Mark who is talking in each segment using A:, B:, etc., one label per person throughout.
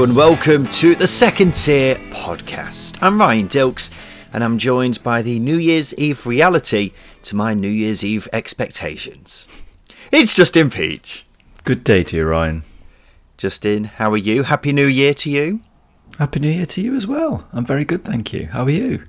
A: Hello and welcome to the Second Tier Podcast. I'm Ryan Dilks and I'm joined by the New Year's Eve reality to my New Year's Eve expectations. It's Justin Peach.
B: Good day to you, Ryan.
A: Justin, how are you? Happy New Year to you.
B: Happy New Year to you as well. I'm very good, thank you. How are you?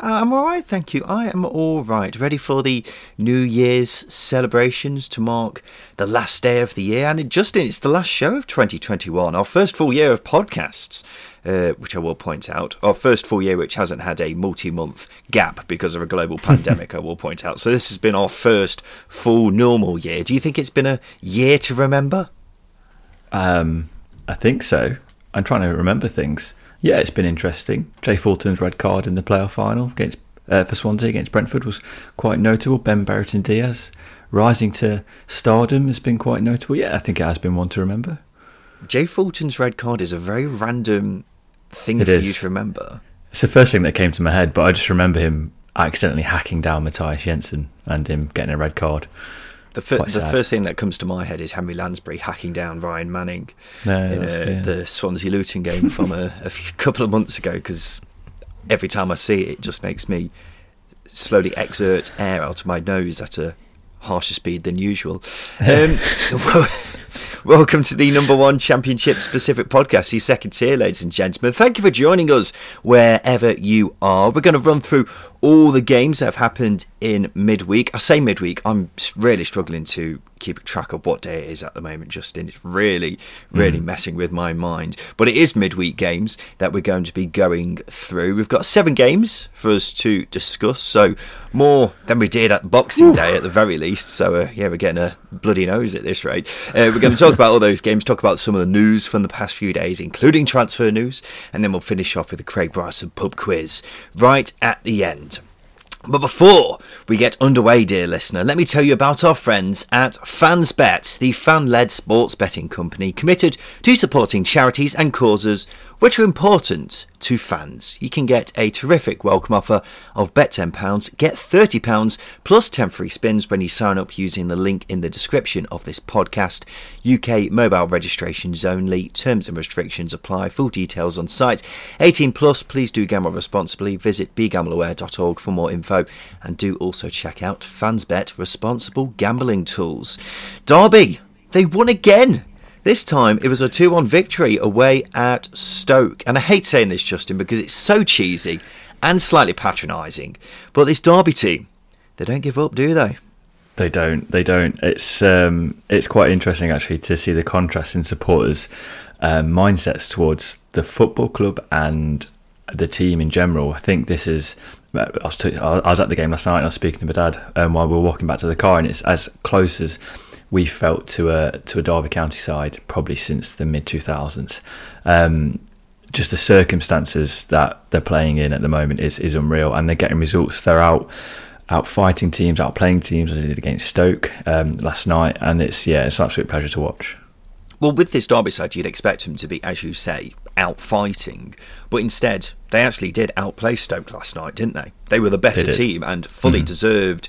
A: Uh, I'm all right, thank you. I am all right. Ready for the New Year's celebrations to mark the last day of the year. And it, Justin, it's the last show of 2021, our first full year of podcasts. Uh, which I will point out, our first full year which hasn't had a multi month gap because of a global pandemic, I will point out. So, this has been our first full normal year. Do you think it's been a year to remember?
B: Um, I think so. I'm trying to remember things. Yeah, it's been interesting. Jay Fulton's red card in the playoff final against uh, for Swansea against Brentford was quite notable. Ben Brereton Diaz rising to stardom has been quite notable. Yeah, I think it has been one to remember.
A: Jay Fulton's red card is a very random thing it for is. you to remember.
B: It's the first thing that came to my head, but I just remember him accidentally hacking down Mathias Jensen and him getting a red card.
A: The, fir- the first thing that comes to my head is Henry Lansbury hacking down Ryan Manning no, in a, the Swansea Luton game from a, a couple of months ago. Because every time I see it, it just makes me slowly exert air out of my nose at a harsher speed than usual. Um, welcome to the number one championship specific podcast, the second tier, ladies and gentlemen. Thank you for joining us wherever you are. We're going to run through all the games that have happened in midweek. I say midweek, I'm really struggling to keep track of what day it is at the moment, Justin. It's really, really mm. messing with my mind. But it is midweek games that we're going to be going through. We've got seven games for us to discuss, so more than we did at Boxing Ooh. Day at the very least. So, uh, yeah, we're getting a bloody nose at this rate. Uh, we're going to talk about all those games, talk about some of the news from the past few days, including transfer news, and then we'll finish off with the Craig Bryson pub quiz right at the end. But before we get underway, dear listener, let me tell you about our friends at FansBet, the fan led sports betting company committed to supporting charities and causes which are important to fans. You can get a terrific welcome offer of bet £10, get £30 plus 10 free spins when you sign up using the link in the description of this podcast. UK mobile registrations only, terms and restrictions apply, full details on site. 18 plus, please do gamble responsibly. Visit begambleaware.org for more info and do also check out FansBet responsible gambling tools. Derby, they won again. This time it was a 2 1 victory away at Stoke. And I hate saying this, Justin, because it's so cheesy and slightly patronising. But this Derby team, they don't give up, do they?
B: They don't. They don't. It's um, it's quite interesting actually to see the contrast in supporters' um, mindsets towards the football club and the team in general. I think this is. I was, t- I was at the game last night. and I was speaking to my dad um, while we were walking back to the car, and it's as close as we felt to a to a Derby County side probably since the mid two thousands. Um, just the circumstances that they're playing in at the moment is is unreal, and they're getting results. They're out out fighting teams, out playing teams as they did against Stoke um, last night, and it's yeah, it's an absolute pleasure to watch.
A: Well, with this Derby side, you'd expect them to be, as you say, out fighting, but instead they actually did outplay Stoke last night, didn't they? They were the better team and fully mm-hmm. deserved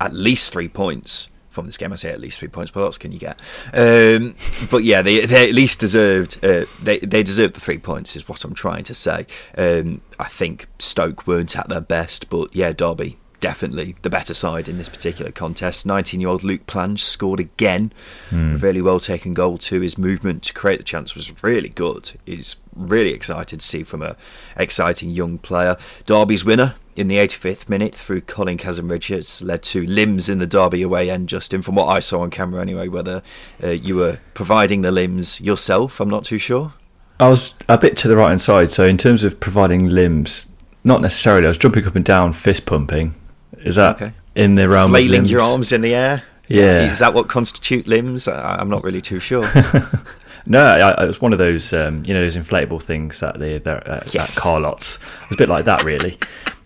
A: at least three points from this game. I say at least three points. What else can you get? Um, but yeah, they they at least deserved uh, they they deserved the three points. Is what I'm trying to say. Um, I think Stoke weren't at their best, but yeah, Derby definitely the better side in this particular contest. 19 year old Luke Plange scored again. Mm. A really well taken goal too. His movement to create the chance was really good. He's really excited to see from a exciting young player. Derby's winner in the 85th minute through Colin Kazim-Richards led to limbs in the Derby away end, Justin, from what I saw on camera anyway, whether uh, you were providing the limbs yourself, I'm not too sure.
B: I was a bit to the right hand side, so in terms of providing limbs, not necessarily. I was jumping up and down, fist pumping. Is that okay. in the realm
A: Flailing
B: of limbs?
A: your arms in the air?
B: Yeah.
A: Is that what constitute limbs? I'm not really too sure.
B: No, I, it was one of those, um, you know, those inflatable things that they uh, yes. at car lots. It was a bit like that, really.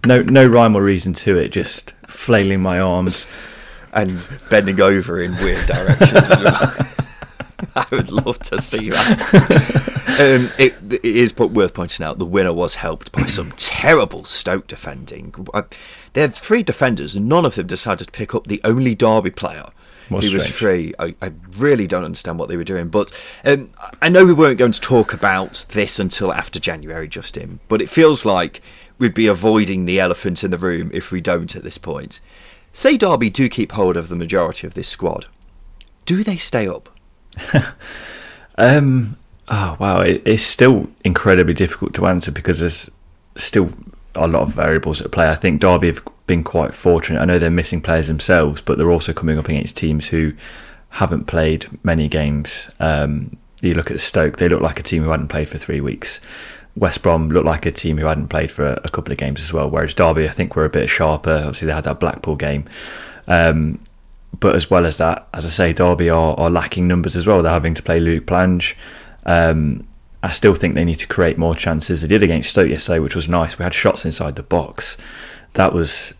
B: No, no rhyme or reason to it. Just flailing my arms
A: and bending over in weird directions. I would love to see that. um, it, it is worth pointing out the winner was helped by some terrible Stoke defending. Uh, they had three defenders, and none of them decided to pick up the only Derby player he was free. I, I, really don't understand what they were doing. But um, I know we weren't going to talk about this until after January, Justin. But it feels like we'd be avoiding the elephant in the room if we don't at this point. Say Derby do keep hold of the majority of this squad. Do they stay up?
B: um, oh wow, it, it's still incredibly difficult to answer because there's still a lot of variables at play. I think Derby have been quite fortunate. I know they're missing players themselves, but they're also coming up against teams who haven't played many games. Um, you look at Stoke; they look like a team who hadn't played for three weeks. West Brom looked like a team who hadn't played for a, a couple of games as well. Whereas Derby, I think, were a bit sharper. Obviously, they had that Blackpool game. Um, but as well as that, as I say, Derby are, are lacking numbers as well. They're having to play Luke Plange. Um, I still think they need to create more chances. They did against Stoke yesterday, which was nice. We had shots inside the box. That was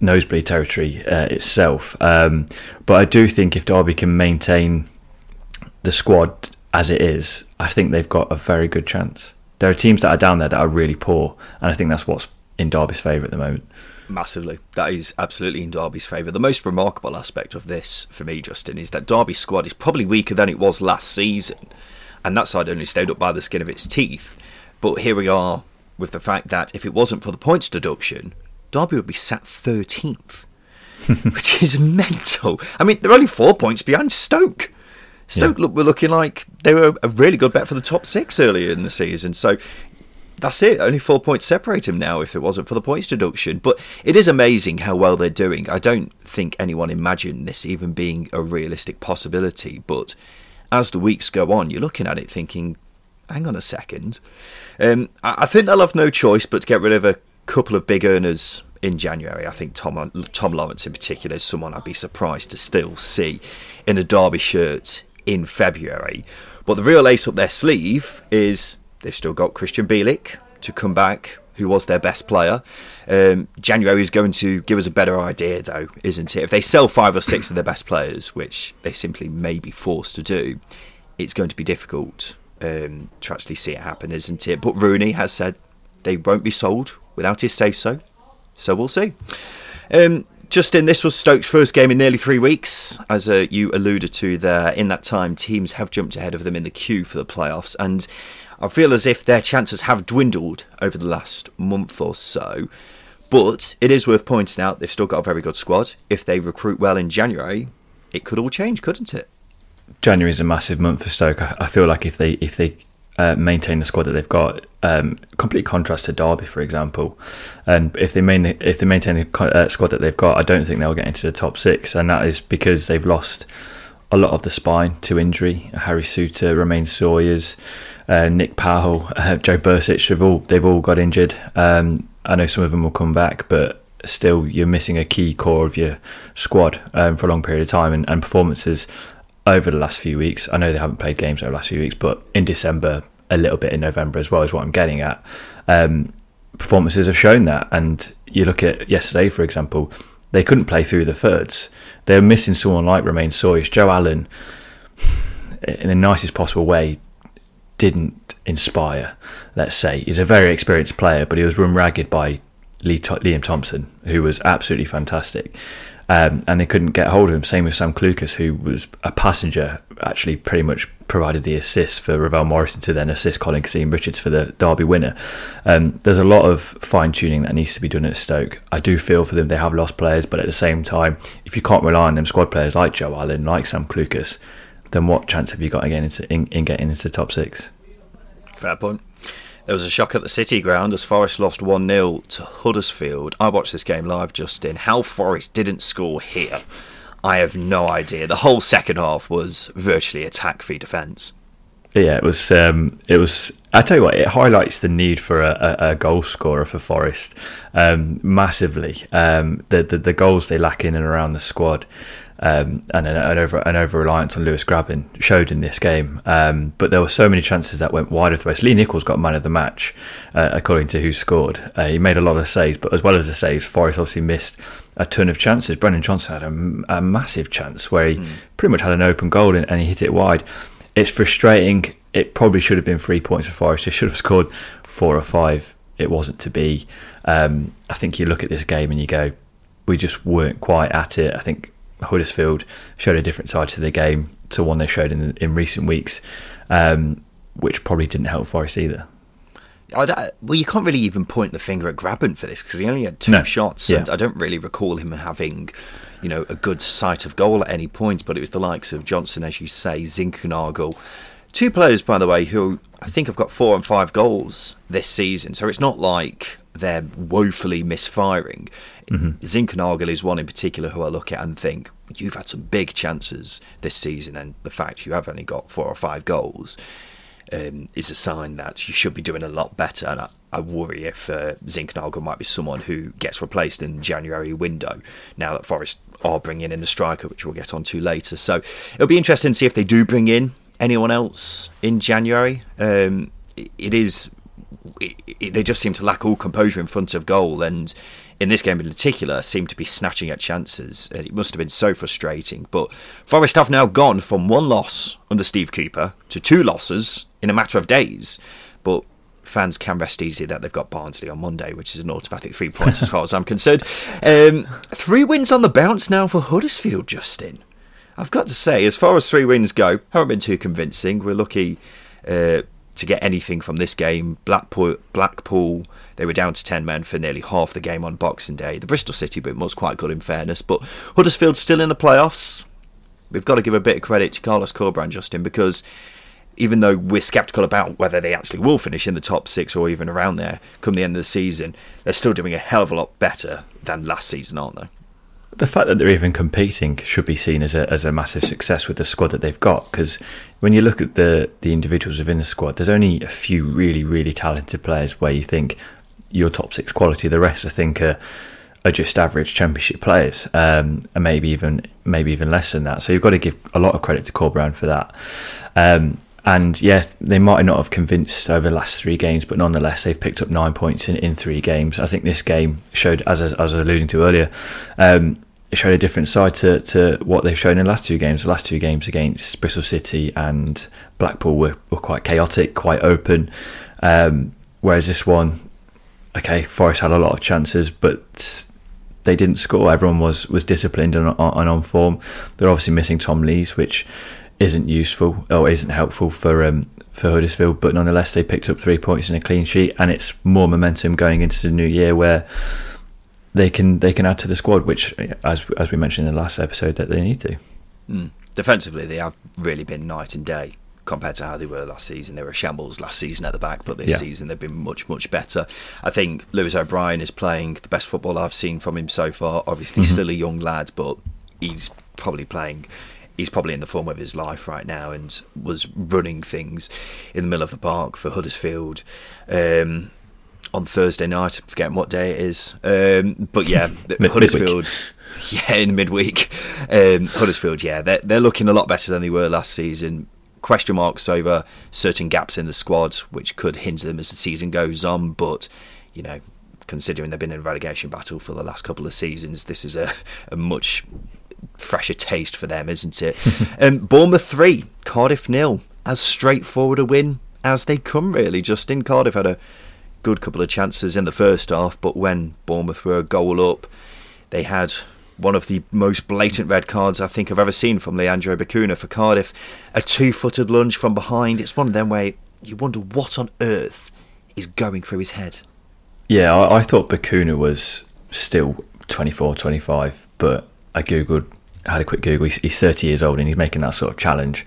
B: nosebleed territory uh, itself. Um, but I do think if Derby can maintain the squad as it is, I think they've got a very good chance. There are teams that are down there that are really poor, and I think that's what's in Derby's favour at the moment.
A: Massively. That is absolutely in Derby's favour. The most remarkable aspect of this, for me, Justin, is that Derby's squad is probably weaker than it was last season, and that side only stayed up by the skin of its teeth. But here we are with the fact that if it wasn't for the points deduction, Derby would be sat 13th, which is mental. I mean, they're only four points behind Stoke. Stoke yeah. look, were looking like they were a really good bet for the top six earlier in the season. So that's it. Only four points separate him now if it wasn't for the points deduction. But it is amazing how well they're doing. I don't think anyone imagined this even being a realistic possibility. But as the weeks go on, you're looking at it thinking, hang on a second. Um, I think they'll have no choice but to get rid of a couple of big earners in January. I think Tom Tom Lawrence in particular is someone I'd be surprised to still see in a Derby shirt in February. But the real ace up their sleeve is they've still got Christian Bielik to come back, who was their best player. Um, January is going to give us a better idea, though, isn't it? If they sell five or six of their best players, which they simply may be forced to do, it's going to be difficult um, to actually see it happen, isn't it? But Rooney has said they won't be sold without his say so, so we'll see. Um, Justin, this was Stoke's first game in nearly three weeks. As uh, you alluded to there, in that time, teams have jumped ahead of them in the queue for the playoffs, and I feel as if their chances have dwindled over the last month or so. But it is worth pointing out they've still got a very good squad. If they recruit well in January, it could all change, couldn't it?
B: January is a massive month for Stoke. I feel like if they if they uh, maintain the squad that they've got. Um, complete contrast to Derby, for example. And if they main, if they maintain the uh, squad that they've got, I don't think they'll get into the top six, and that is because they've lost a lot of the spine to injury. Harry Souttar, Romain Sawyers, uh, Nick Powell, uh, Joe Bursik, they've all they've all got injured. Um, I know some of them will come back, but still you're missing a key core of your squad um, for a long period of time, and, and performances over the last few weeks. I know they haven't played games over the last few weeks, but in December, a little bit in November as well is what I'm getting at. Um, performances have shown that, and you look at yesterday, for example, they couldn't play through the thirds. They were missing someone like Romain Sawyers. Joe Allen, in the nicest possible way, didn't inspire. Let's say he's a very experienced player, but he was run ragged by Liam Thompson, who was absolutely fantastic um, and they couldn't get hold of him. Same with Sam Clucas, who was a passenger, actually pretty much provided the assist for Ravel Morrison to then assist Colin Kazim Richards for the Derby winner. Um, there's a lot of fine tuning that needs to be done at Stoke. I do feel for them they have lost players, but at the same time, if you can't rely on them squad players like Joe Allen, like Sam Clucas, then what chance have you got again into, in, in getting into the top six?
A: Fair point. There was a shock at the City ground as Forest lost 1 0 to Huddersfield. I watched this game live, Justin. How Forest didn't score here, I have no idea. The whole second half was virtually attack free defence.
B: Yeah, it was. Um, it was. I tell you what, it highlights the need for a, a, a goal scorer for Forest um, massively. Um, the, the, the goals they lack in and around the squad um, and an, an, over an over reliance on Lewis Grabban showed in this game. Um, but there were so many chances that went wide of the west. Lee Nicholls got man of the match, uh, according to WhoScored. Uh, he made a lot of saves, but as well as the saves, Forest obviously missed a ton of chances. Brennan Johnson had a, a massive chance where he mm. pretty much had an open goal and, and he hit it wide. It's frustrating. It probably should have been three points for Forest. They should have scored four or five. It wasn't to be. Um, I think you look at this game and you go, we just weren't quite at it. I think Huddersfield showed a different side to the game to one they showed in in recent weeks, um, which probably didn't help Forest either.
A: well, you can't really even point the finger at Grabban for this because he only had two no. shots, yeah. and I don't really recall him having, you know, a good sight of goal at any point. But it was the likes of Johnson, as you say, Zinckernagel, two players, by the way, who I think have got four and five goals this season. So it's not like they're woefully misfiring. Mm-hmm. Is one in particular who I look at and think you've had some big chances this season, and the fact you have only got four or five goals um, is a sign that you should be doing a lot better. And I, I worry if uh, might be someone who gets replaced in the January window now that Forest are bringing in a striker, which we'll get on to later. So it'll be interesting to see if they do bring in anyone else in January. Um, it is. It, it, they just seem to lack all composure in front of goal, and in this game in particular, seem to be snatching at chances. It must have been so frustrating. But Forest have now gone from one loss under Steve Cooper to two losses in a matter of days. But fans can rest easy that they've got Barnsley on Monday, which is an automatic three points as far as I'm concerned. Um, three wins on the bounce now for Huddersfield, Justin. I've got to say, as far as three wins go, haven't been too convincing. We're lucky uh, to get anything from this game. Blackpool, Blackpool, they were down to 10 men for nearly half the game on Boxing Day. The Bristol City bit was quite good in fairness, but Huddersfield still in the playoffs. We've got to give a bit of credit to Carlos Corberán, Justin, because even though we're sceptical about whether they actually will finish in the top six or even around there come the end of the season, they're still doing a hell of a lot better than last season, aren't they?
B: The fact that they're even competing should be seen as a as a massive success with the squad that they've got. Because when you look at the the individuals within the squad, there's only a few really really talented players where you think your top six quality. The rest, I think, are are just average championship players, um, and maybe even maybe even less than that. So you've got to give a lot of credit to Corberán for that. Um, and yeah, they might not have convinced over the last three games, but nonetheless, they've picked up nine points in, in three games. I think this game showed, as I, as I was alluding to earlier, um, showed a different side to, to what they've shown in the last two games. The last two games against Bristol City and Blackpool were, were quite chaotic, quite open. Um, whereas this one, okay, Forest had a lot of chances, but they didn't score. Everyone was, was disciplined and, and on form. They're obviously missing Tom Lees, which isn't useful or isn't helpful for um, for Huddersfield. But nonetheless, they picked up three points in a clean sheet, and it's more momentum going into the new year where they can they can add to the squad, which as as we mentioned in the last episode that they need to.
A: Mm. Defensively, they have really been night and day compared to how they were last season. They were shambles last season at the back, but this yeah. season they've been much, much better. I think Lewis O'Brien is playing the best football I've seen from him so far. Obviously, mm-hmm. still a young lad, but he's probably playing. He's probably in the form of his life right now, and was running things in the middle of the park for Huddersfield. Um, on Thursday night. I'm forgetting what day it is. Um, but yeah, Mid- Huddersfield. Yeah, in the midweek. Um, Huddersfield, yeah, they're, they're looking a lot better than they were last season. Question marks over certain gaps in the squad, which could hinder them as the season goes on. But, you know, considering they've been in a relegation battle for the last couple of seasons, this is a, a much fresher taste for them, isn't it? um, Bournemouth 3, Cardiff nil. As straightforward a win as they come, really. Justin Cardiff had a good couple of chances in the first half, but when Bournemouth were a goal up, they had one of the most blatant red cards I think I've ever seen from Leandro Bacuna for Cardiff. A two footed lunge from behind. It's one of them where you wonder what on earth is going through his head.
B: Yeah, I, I thought Bacuna was still 24, 25, but I googled, had a quick Google. He's, he's 30 years old and he's making that sort of challenge.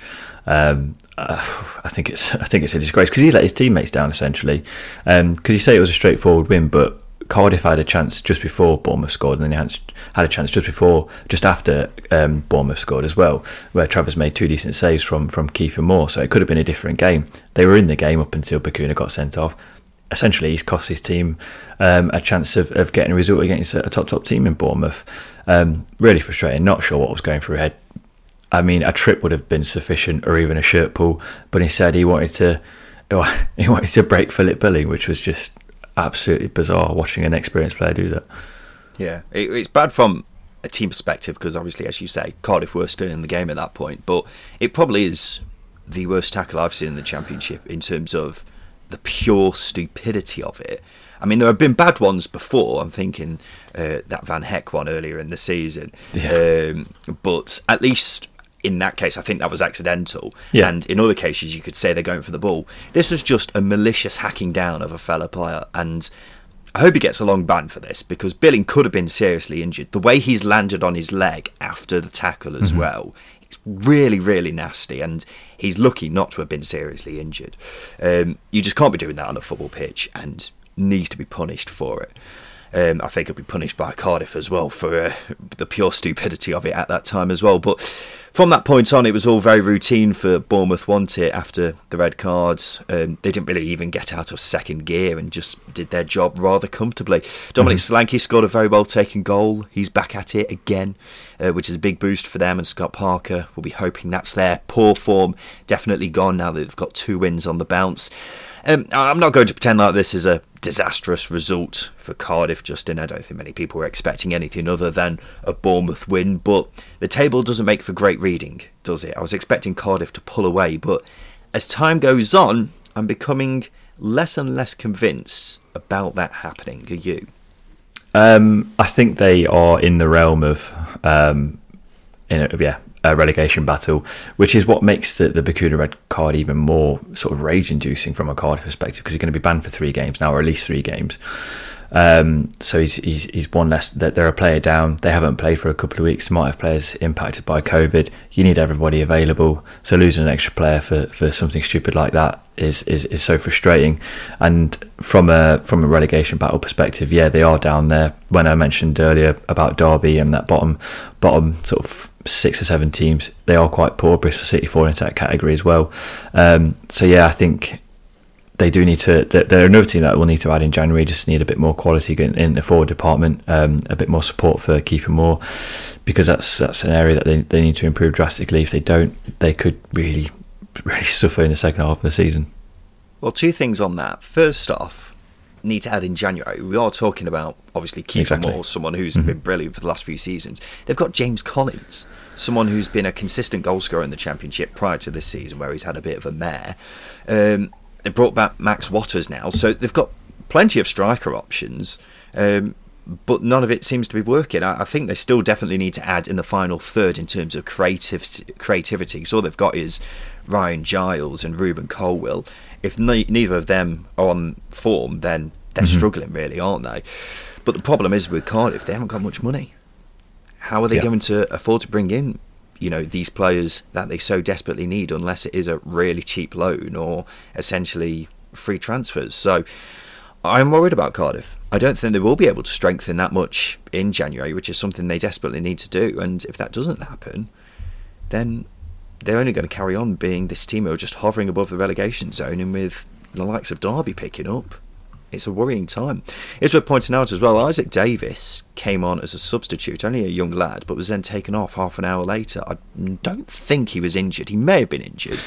B: Um, uh, I think it's I think it's a disgrace because he let his teammates down essentially. Because um, you say it was a straightforward win, but Cardiff had a chance just before Bournemouth scored, and then he had, a chance just before, just after um, Bournemouth scored as well, where Travers made two decent saves from from Kiefer Moore. So it could have been a different game. They were in the game up until Bacuna got sent off. Essentially, he's cost his team um, a chance of, of getting a result against a, top top team in Bournemouth. Um, really frustrating. Not sure what was going through his head I mean, a trip would have been sufficient, or even a shirt pull. But instead, he wanted to he wanted to break Philip Billing, which was just absolutely bizarre watching an experienced player do that.
A: Yeah, it, it's bad from a team perspective because obviously, as you say, Cardiff were still in the game at that point. But it probably is the worst tackle I've seen in the championship in terms of the pure stupidity of it. I mean, there have been bad ones before. I'm thinking uh, that Van Hecke one earlier in the season. Yeah. Um, but at least in that case, I think that was accidental. Yeah. And in other cases, you could say they're going for the ball. This was just a malicious hacking down of a fellow player. And I hope he gets a long ban for this because Billing could have been seriously injured. The way he's landed on his leg after the tackle as mm-hmm. well, it's really, really nasty. And he's lucky not to have been seriously injured. Um, you just can't be doing that on a football pitch and needs to be punished for it. Um, I think he'll be punished by Cardiff as well for uh, the pure stupidity of it at that time as well. But from that point on, it was all very routine for Bournemouth. Want it after the red cards? Um, they didn't really even get out of second gear and just did their job rather comfortably. Dominic mm-hmm. Solanke scored a very well taken goal. He's back at it again, uh, which is a big boost for them. And Scott Parker will be hoping that's their poor form definitely gone now that they've got two wins on the bounce. Um, I'm not going to pretend like this is a disastrous result for Cardiff, Justin. I don't think many people were expecting anything other than a Bournemouth win, but the table doesn't make for great reading, does it? I was expecting Cardiff to pull away, but as time goes on, I'm becoming less and less convinced about that happening. Are you?
B: Um, I think they are in the realm of, um, yeah, a relegation battle, which is what makes the, the Bacuna red card even more sort of rage inducing from a card perspective because he's going to be banned for three games now, or at least three games. Um, so he's, he's he's one less. That they're a player down. They haven't played for a couple of weeks. Might have players impacted by COVID. You need everybody available. So losing an extra player for, for something stupid like that is, is, is so frustrating. And from a from a relegation battle perspective, yeah, they are down there. When I mentioned earlier about Derby and that bottom bottom sort of six or seven teams, they are quite poor. Bristol City fall into that category as well. Um, so yeah, I think they do need to. They're another team that will need to add in January. Just need a bit more quality in, the forward department, um, a bit more support for Kiefer Moore, because that's that's an area that they, they need to improve drastically. If they don't, they could really really suffer in the second half of the season.
A: Well, two things on that. First off, need to add in January. We are talking about obviously Kiefer exactly. Moore, someone who's mm-hmm. been brilliant for the last few seasons. They've got James Collins, someone who's been a consistent goalscorer in the Championship prior to this season, where he's had a bit of a mare. Um, they brought back Max Watters now, so they've got plenty of striker options. Um, but none of it seems to be working. I, I, think they still definitely need to add in the final third in terms of creative creativity. So all they've got is Ryan Giles and Rubin Colwill. If ne- neither of them are on form, then they're mm-hmm. struggling, really, aren't they? But the problem is with Cardiff, they haven't got much money. How are they yeah. going to afford to bring in you know these players that they so desperately need unless it is a really cheap loan or essentially free transfers. So I'm worried about Cardiff. I don't think they will be able to strengthen that much in January, which is something they desperately need to do. And if that doesn't happen, then they're only going to carry on being this team who are just hovering above the relegation zone and with the likes of Derby picking up it's a worrying time. It's worth pointing out as well, Isaak Davies came on as a substitute, only a young lad, but was then taken off half an hour later. I don't think he was injured. He may have been injured.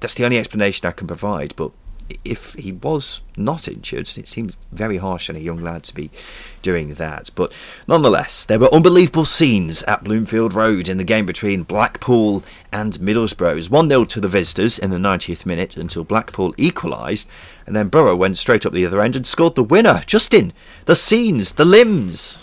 A: That's the only explanation I can provide, but if he was not injured, it seems very harsh on a young lad to be doing that. But nonetheless, there were unbelievable scenes at Bloomfield Road in the game between Blackpool and Middlesbrough. It was 1 0 to the visitors in the 90th minute until Blackpool equalised and then Borough went straight up the other end and scored the winner. Justin, the scenes, the limbs.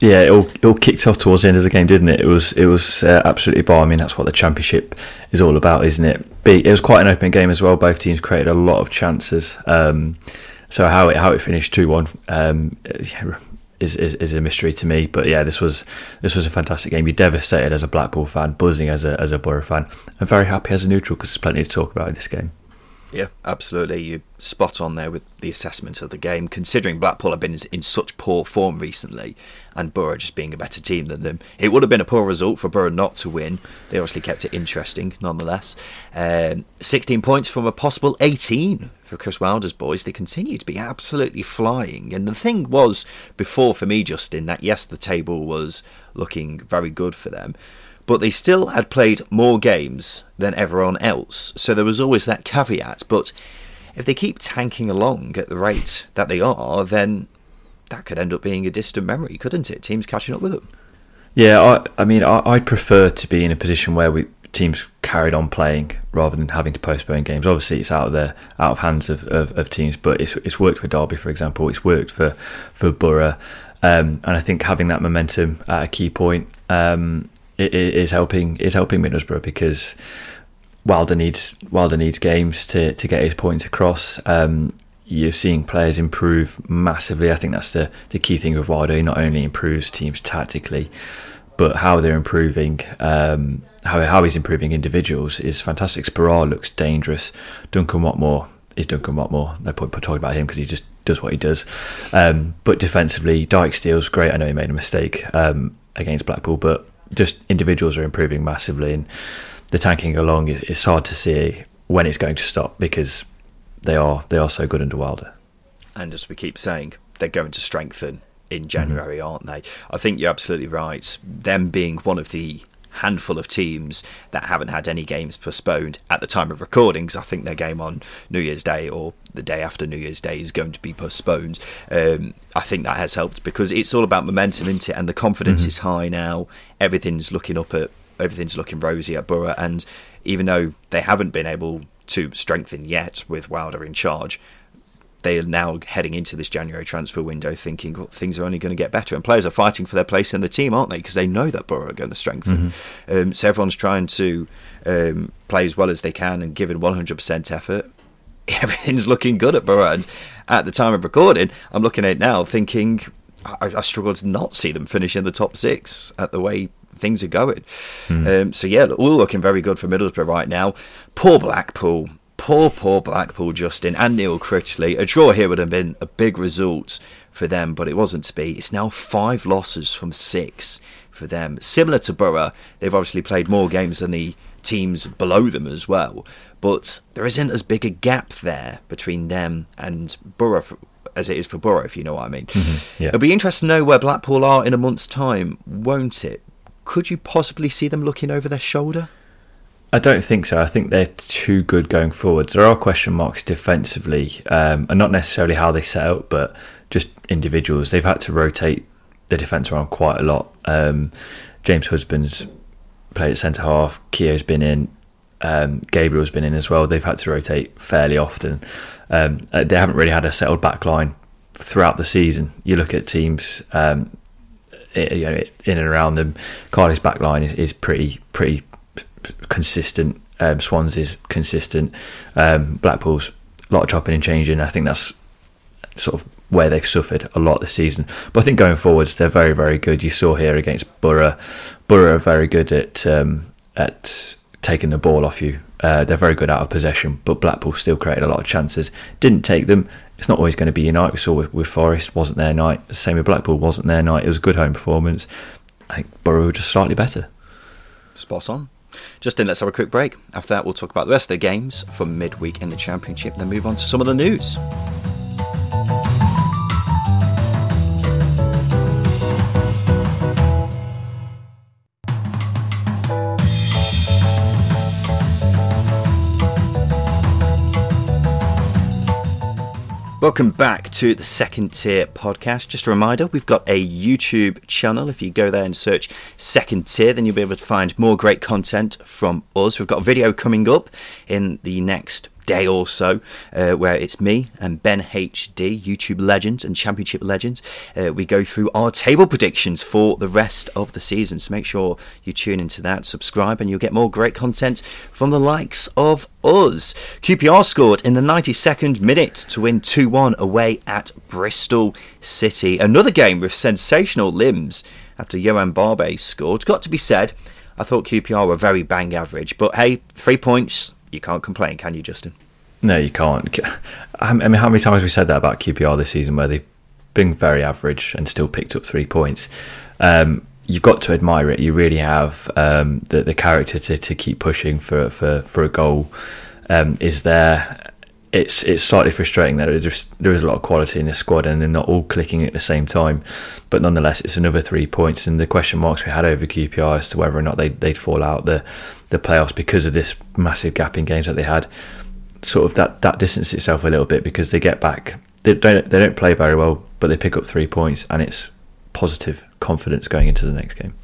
B: Yeah, it all, it all kicked off towards the end of the game, didn't it? It was it was uh, absolutely bar. I mean, that's what the championship is all about, isn't it? It was quite an open game as well. Both teams created a lot of chances. Um, so how it how it finished two one um, is, is, is a mystery to me. But yeah, this was this was a fantastic game. You're devastated as a Blackpool fan, buzzing as a as a Borough fan, and very happy as a neutral because there's plenty to talk about in this game.
A: Yeah, absolutely. You spot on there with the assessment of the game. Considering Blackpool have been in such poor form recently, and Borough just being a better team than them, it would have been a poor result for Borough not to win. They obviously kept it interesting, nonetheless. Um, 16 points from a possible 18 for Chris Wilder's boys. They continue to be absolutely flying. And the thing was before for me, Justin, that yes, the table was looking very good for them but they still had played more games than everyone else, so there was always that caveat. But if they keep tanking along at the rate that they are, then that could end up being a distant memory, couldn't it? Teams catching up with them.
B: Yeah, I, I mean, I, would prefer to be in a position where we teams carried on playing rather than having to postpone games. Obviously, it's out of the out of hands of, of, of teams, but it's it's worked for Derby, for example. It's worked for for Borough, um, and I think having that momentum at a key point um, is helping is helping Middlesbrough because Wilder needs Wilder needs games to to get his points across. Um, you're seeing players improve massively. I think that's the, the key thing with Wilder. He not only improves teams tactically, but how they're improving, um, how how he's improving individuals is fantastic. Sporar looks dangerous. Duncan Watmore is Duncan Watmore. No point talking about him because he just does what he does. Um, but defensively, Dijksteel's great. I know he made a mistake um, against Blackpool, but just individuals are improving massively, and the tanking along. It's hard to see when it's going to stop because they are they are so good under Wilder.
A: And as we keep saying, they're going to strengthen in mm-hmm. January, mm-hmm. aren't they? I think you're absolutely right. Them being one of the handful of teams that haven't had any games postponed at the time of recordings. I think their game on New Year's Day or the day after New Year's Day is going to be postponed. Um, I think that has helped because it's all about momentum, isn't it? And the confidence mm-hmm. is high now. Everything's looking up at everything's looking rosy at Borough, and even though they haven't been able to strengthen yet with Wilder in charge, they are now heading into this January transfer window thinking well, things are only going to get better. And players are fighting for their place in the team, aren't they? Because they know that Borough are going to strengthen. Mm-hmm. Um, so everyone's trying to um, play as well as they can and give it 100% effort. Everything's looking good at Borough. And at the time of recording, I'm looking at it now thinking I, I struggle to not see them finish in the top six at the way things are going. Mm. Um, so yeah, all looking very good for Middlesbrough right now. Poor Blackpool, poor poor Blackpool, Justin and Neil Critchley. A draw here would have been a big result for them, but it wasn't to be. It's now five losses from six for them. Similar to Borough, they've obviously played more games than the teams below them as well, but there isn't as big a gap there between them and Borough as it is for Borough, if you know what I mean. Mm-hmm, yeah. It'll be interesting to know where Blackpool are in a month's time, won't it? could you possibly see them looking over their shoulder?
B: I don't think so. I think they're too good going forwards. There are question marks defensively, um, and not necessarily how they set out, but just individuals. They've had to rotate the defence around quite a lot. Um, James Husband's played at centre half. Keogh's been in. Um, Gabriel's been in as well. They've had to rotate fairly often. Um, uh, they haven't really had a settled back line throughout the season. You look at teams um, you know, in and around them. Cardiff's back line is, is pretty pretty consistent. Um, Swans is consistent. Um, Blackpool's a lot of chopping and changing. I think that's sort of where they've suffered a lot this season. But I think going forwards, they're very very good. You saw here against Borough. Borough are very good at um, at taking the ball off you. Uh, they're very good out of possession, but Blackpool still created a lot of chances. Didn't take them it's not always going to be night. We saw with, with Forest wasn't their night. The same with Blackpool wasn't their night. It was a good home performance. I think Borough were just slightly better.
A: Spot on. Justin, let's have a quick break. After that, we'll talk about the rest of the games from midweek in the Championship, then move on to some of the news. Welcome back to the Second Tier podcast. Just a reminder, we've got a YouTube channel. If you go there and search Second Tier, then you'll be able to find more great content from us. We've got a video coming up in the next day or so, uh, where it's me and Ben HD, YouTube legends and Championship legends. Uh, we go through our table predictions for the rest of the season. So make sure you tune into that, subscribe, and you'll get more great content from the likes of us. QPR scored in the 92nd minute to win 2 1 away at Bristol City. Another game with sensational limbs after Yoann Barbet scored. Got to be said, I thought QPR were very bang average, but hey, three points you can't complain, can you, Justin?
B: No, you can't. I mean, how many times have we said that about QPR this season, where they've been very average and still picked up three points? Um, you've got to admire it. You really have um, the the character to, to keep pushing for for, for a goal. Um, is there? It's it's slightly frustrating that there just there is a lot of quality in the squad and they're not all clicking at the same time. But nonetheless, it's another three points. And the question marks we had over QPR as to whether or not they they'd fall out the the playoffs because of this massive gap in games that they had. Sort of that that distance itself a little bit because they get back. They don't they don't play very well, but they pick up three points and it's positive confidence going into the next game.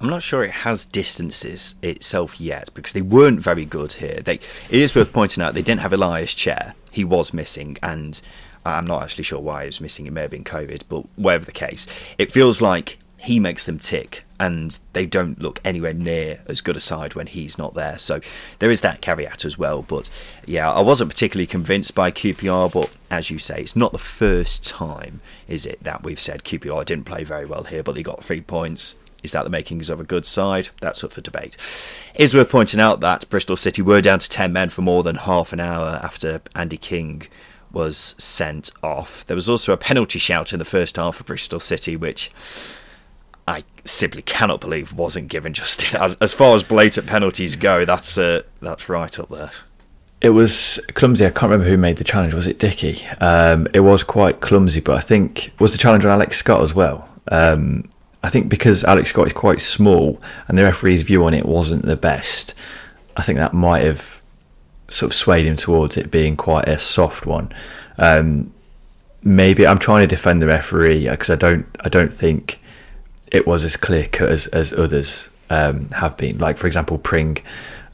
A: I'm not sure it has distances itself yet because they weren't very good here. They, it is worth pointing out they didn't have Ilias Chair. He was missing, and I'm not actually sure why he was missing. It may have been COVID, but whatever the case, it feels like he makes them tick, and they don't look anywhere near as good a side when he's not there. So there is that caveat as well. But yeah, I wasn't particularly convinced by QPR, but as you say, it's not the first time, is it, that we've said QPR didn't play very well here, but they got three points. Is that the makings of a good side? That's up for debate. It is worth pointing out that Bristol City were down to 10 men for more than half an hour after Andy King was sent off. There was also a penalty shout in the first half for Bristol City, which I simply cannot believe wasn't given. Just as, as far as blatant penalties go, that's uh, that's right up there.
B: It was clumsy. I can't remember who made the challenge. Was it Dickie? Um, it was quite clumsy, but I think was the challenge on Alex Scott as well. Um, I think because Alex Scott is quite small and the referee's view on it wasn't the best. I think that might have sort of swayed him towards it being quite a soft one. Um, maybe I'm trying to defend the referee because I don't. I don't think it was as clear cut as, as others um, have been. Like for example, Pring,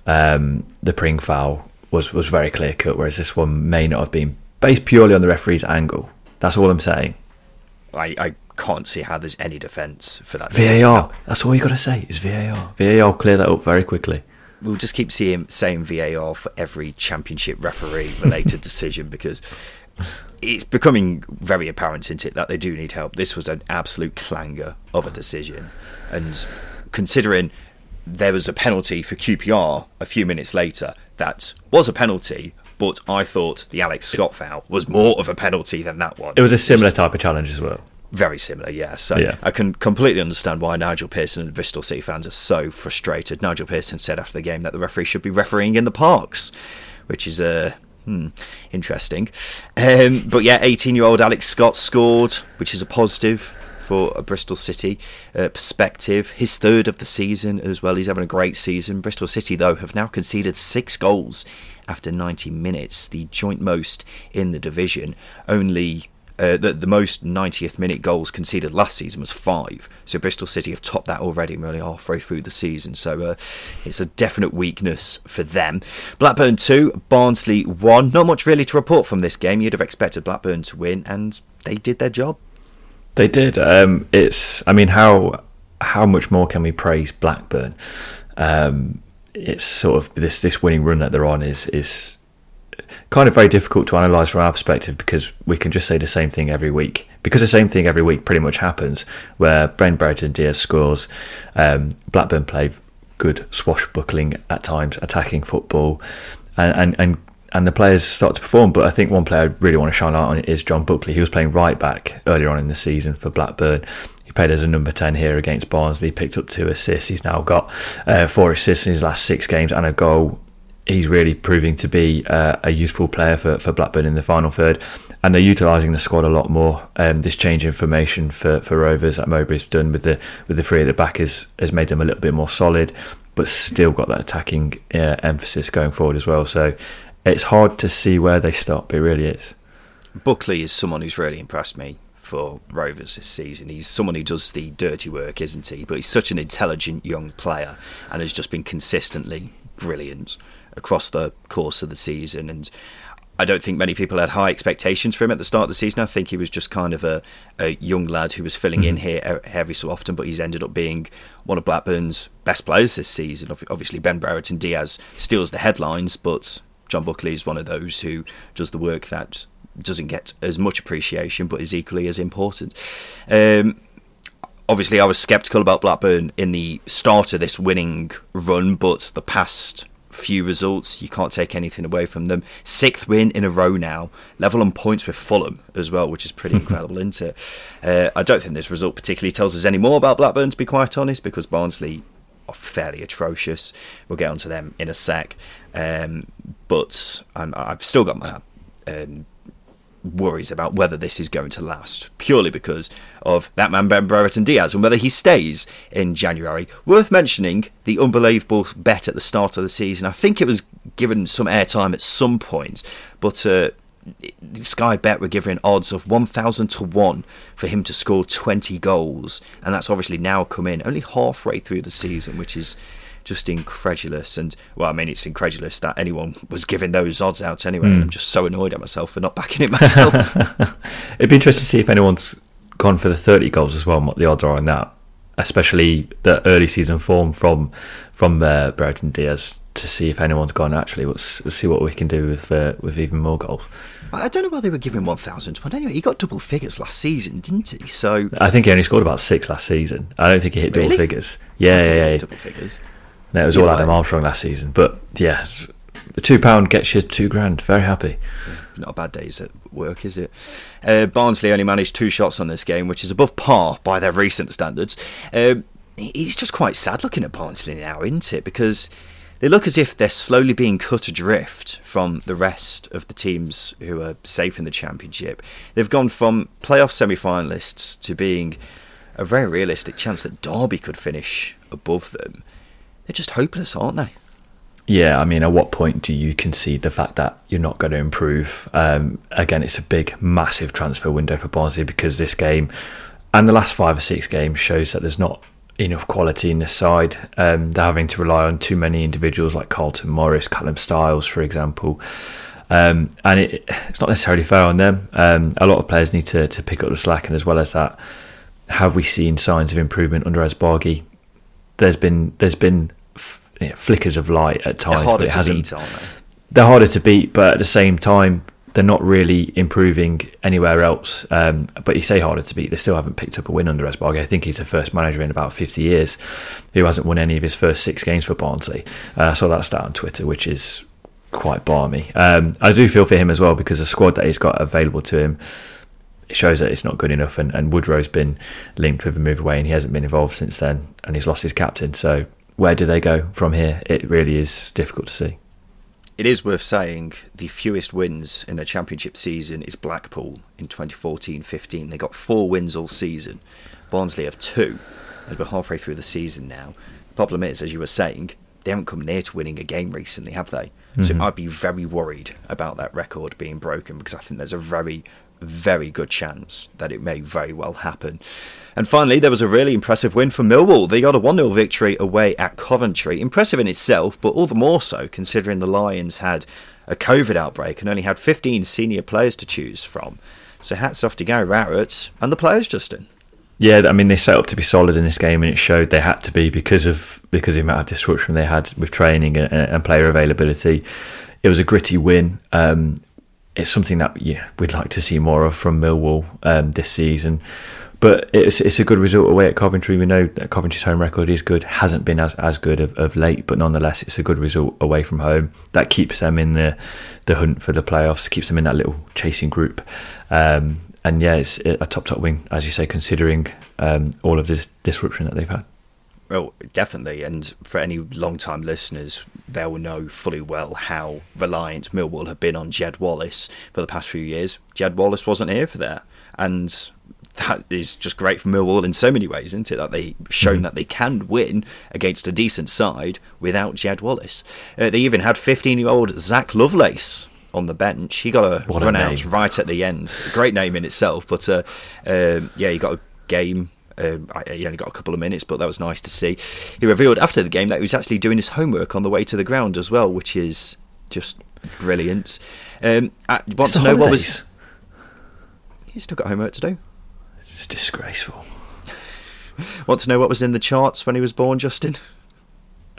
B: um, the Pring foul was was very clear cut, whereas this one may not have been based purely on the referee's angle. That's all I'm saying.
A: I, I can't see how there's any defence for that.
B: VAR. That's all you got to say is VAR. VAR clear that up very quickly.
A: We'll just keep seeing saying VAR for every championship referee related decision because it's becoming very apparent, isn't it, that they do need help. This was an absolute clanger of a decision, and considering there was a penalty for QPR a few minutes later, that was a penalty. But I thought the Alex Scott foul was more of a penalty than that one.
B: It was a similar type of challenge as well.
A: Very similar, yeah. So yeah. I can completely understand why Nigel Pearson and Bristol City fans are so frustrated. Nigel Pearson said after the game that the referee should be refereeing in the parks, which is a Hmm, interesting. Um, but yeah, 18 year old Alex Scott scored, which is a positive for a Bristol City uh, perspective. His third of the season as well. He's having a great season. Bristol City, though, have now conceded six goals after 90 minutes, the joint most in the division. Only uh, the, the most 90th minute goals conceded last season was five. So Bristol City have topped that already, really halfway through the season. So uh, it's a definite weakness for them. Blackburn 2, Barnsley 1. Not much really to report from this game. You'd have expected Blackburn to win, and they did their job.
B: They did. Um, it's. I mean, how how much more can we praise Blackburn? Um, it's sort of this this winning run that they're on is is kind of very difficult to analyse from our perspective because we can just say the same thing every week. Because the same thing every week pretty much happens, where Ben Brereton Diaz scores, um, Blackburn play good swashbuckling at times, attacking football, and, and, and and the players start to perform. But I think one player I really want to shine light on is John Buckley. He was playing right back earlier on in the season for Blackburn. He played as a number 10 here against Barnsley, picked up two assists. He's now got uh, four assists in his last six games and a goal he's really proving to be uh, a useful player for, for Blackburn in the final third. And they're utilising the squad a lot more. Um, this change in formation for, for Rovers that Mowbray's done with the with the three at the back has, has made them a little bit more solid, but still got that attacking uh, emphasis going forward as well. So it's hard to see where they stop. It really is.
A: Buckley is someone who's really impressed me for Rovers this season. He's someone who does the dirty work, isn't he? But he's such an intelligent young player and has just been consistently brilliant across the course of the season. And I don't think many people had high expectations for him at the start of the season. I think he was just kind of a, a young lad who was filling mm-hmm. in here every so often, but he's ended up being one of Blackburn's best players this season. Obviously, Ben Brereton Diaz steals the headlines, but John Buckley is one of those who does the work that doesn't get as much appreciation, but is equally as important. Um, obviously, I was sceptical about Blackburn in the start of this winning run, but the past few results. You can't take anything away from them. Sixth win in a row now, level on points with Fulham as well, which is pretty incredible, isn't it? Uh, I don't think this result particularly tells us any more about Blackburn, to be quite honest, because Barnsley are fairly atrocious. We'll get onto them in a sec. Um, but i have still got my um, worries about whether this is going to last, purely because of that man Ben Brereton Diaz and whether he stays in January. Worth mentioning the unbelievable bet at the start of the season. I think it was given some airtime at some point, but uh, Sky Bet were giving odds of 1,000 to 1 for him to score 20 goals. And that's obviously now come in only halfway through the season, which is just incredulous. And, well, I mean, it's incredulous that anyone was giving those odds out anyway. Mm. I'm just so annoyed at myself for not backing it myself.
B: It'd be interesting to see if anyone's gone for the 30 goals as well and what the odds are on that, especially the early season form from from uh, Brereton Diaz to see if anyone's gone. Actually, let's, let's see what we can do with uh, with even more goals.
A: I don't know why they were giving one thousand, but anyway, he got double figures last season, didn't he? So
B: I think he only scored about six last season. I don't think he hit
A: really?
B: double figures. Yeah, yeah, yeah.
A: Double figures.
B: No, it was yeah, all Adam Armstrong last season, but yeah, the two pound gets you two grand. Very happy.
A: Not a bad day's at work, is it? Uh, Barnsley only managed two shots on this game, which is above par by their recent standards. Um, it's just quite sad looking at Barnsley now, isn't it? Because they look as if they're slowly being cut adrift from the rest of the teams who are safe in the championship. They've gone from playoff semi-finalists to being a very realistic chance that Derby could finish above them. They're just hopeless, aren't they?
B: Yeah, I mean, at what point do you concede the fact that you're not going to improve? Um, again, it's a big, massive transfer window for Barnsley because this game and the last five or six games shows that there's not enough quality in the side. Um, they're having to rely on too many individuals like Carlton Morris, Callum Styles, for example. Um, and it, it's not necessarily fair on them. Um, a lot of players need to, to pick up the slack, and as well as that, have we seen signs of improvement under Asbaghi? There's been there's been f- flickers of light at times,
A: but it hasn't. Beat, they?
B: They're harder to beat, but at the same time, they're not really improving anywhere else. Um, but you say harder to beat, they still haven't picked up a win under Asbaghi. I think he's the first manager in about 50 years who hasn't won any of his first six games for Barnsley. Uh, I saw that stat on Twitter, which is quite balmy. Um, I do feel for him as well because the squad that he's got available to him shows that it's not good enough. And, and Woodrow's been linked with a move away and he hasn't been involved since then and he's lost his captain. So where do they go from here? It really is difficult to see
A: it is worth saying the fewest wins in a championship season is Blackpool in 2014-15. They got four wins all season. Barnsley have two. They're halfway through the season now. The problem is, as you were saying, they haven't come near to winning a game recently, have they? Mm-hmm. So I'd be very worried about that record being broken because I think there's a very, very good chance that it may very well happen. And finally, there was a really impressive win for Millwall. They got a 1 0 victory away at Coventry. Impressive in itself, but all the more so considering the Lions had a COVID outbreak and only had 15 senior players to choose from. So hats off to Gary Rowett and the players, Justin.
B: Yeah, I mean they set up to be solid in this game, and it showed they had to be because of because of the amount of disruption they had with training and, and player availability. It was a gritty win. Um, it's something that yeah we'd like to see more of from Millwall um, this season. But it's it's a good result away at Coventry. We know that Coventry's home record is good, hasn't been as, as good of, of late, but nonetheless, it's a good result away from home. That keeps them in the the hunt for the playoffs, keeps them in that little chasing group. Um, and yeah, it's a top top win, as you say, considering um, all of this disruption that they've had.
A: Well, definitely, and for any long-time listeners, they will know fully well how reliant Millwall have been on Jed Wallace for the past few years. Jed Wallace wasn't here for that, and that is just great for Millwall in so many ways, isn't it? That they've shown mm. that they can win against a decent side without Jed Wallace. Uh, they even had 15 year old Zach Lovelace on the bench. He got a what run a out right at the end. Great name in itself, but uh, um, yeah, he got a game. Um, he only got a couple of minutes, but that was nice to see. He revealed after the game that he was actually doing his homework on the way to the ground as well, which is just brilliant. Um, I want to know holidays. what was. He's still got homework to do.
B: It's disgraceful.
A: Want to know what was in the charts when he was born, Justin?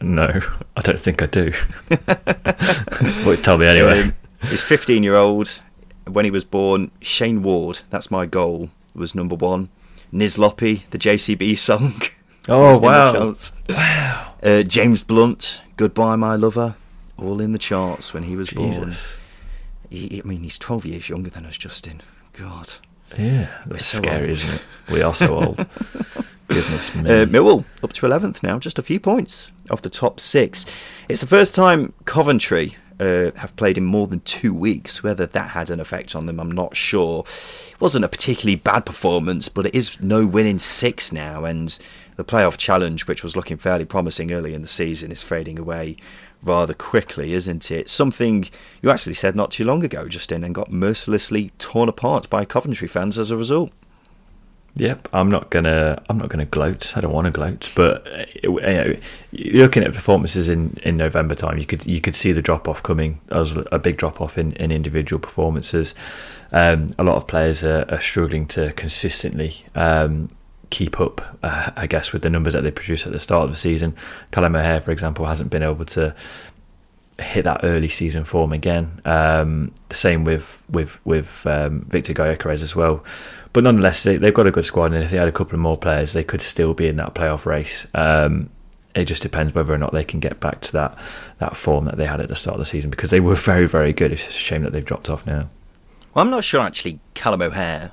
B: No, I don't think I do. well, tell me anyway. Um,
A: he's 15 year old. When he was born, Shayne Ward, that's my goal, was number one. Nizlopi, the JCB song.
B: Oh, wow. Wow.
A: Uh, James Blunt, Goodbye My Lover, all in the charts when he was Jesus. born. He, I mean, he's 12 years younger than us, Justin. God.
B: Yeah, that's so scary, old. isn't it? We are so old. Goodness me.
A: Uh, Millwall up to 11th now, just a few points off the top six. It's the first time Coventry uh, have played in more than two weeks. Whether that had an effect on them, I'm not sure. It wasn't a particularly bad performance, but it is no win in six now, and the playoff challenge, which was looking fairly promising early in the season, is fading away rather quickly, isn't it? Something you actually said not too long ago, Justin, and got mercilessly torn apart by Coventry fans as a result.
B: Yep, I'm not gonna. I'm not gonna gloat. I don't want to gloat, but uh, you know, looking at performances in, in November time, you could you could see the drop off coming. There was a big drop off in, in individual performances. Um, a lot of players are, are struggling to consistently um, keep up, uh, I guess, with the numbers that they produce at the start of the season. Callum O'Hare, for example, hasn't been able to hit that early season form again. Um, the same with with with um, Victor Gyökeres as well but nonetheless, they, have got a good squad, and if they had a couple of more players, they could still be in that playoff race. Um, it just depends whether or not they can get back to that that form that they had at the start of the season because they were very very good. It's just a shame that they've dropped off now.
A: Well, I'm not sure actually. Callum O'Hare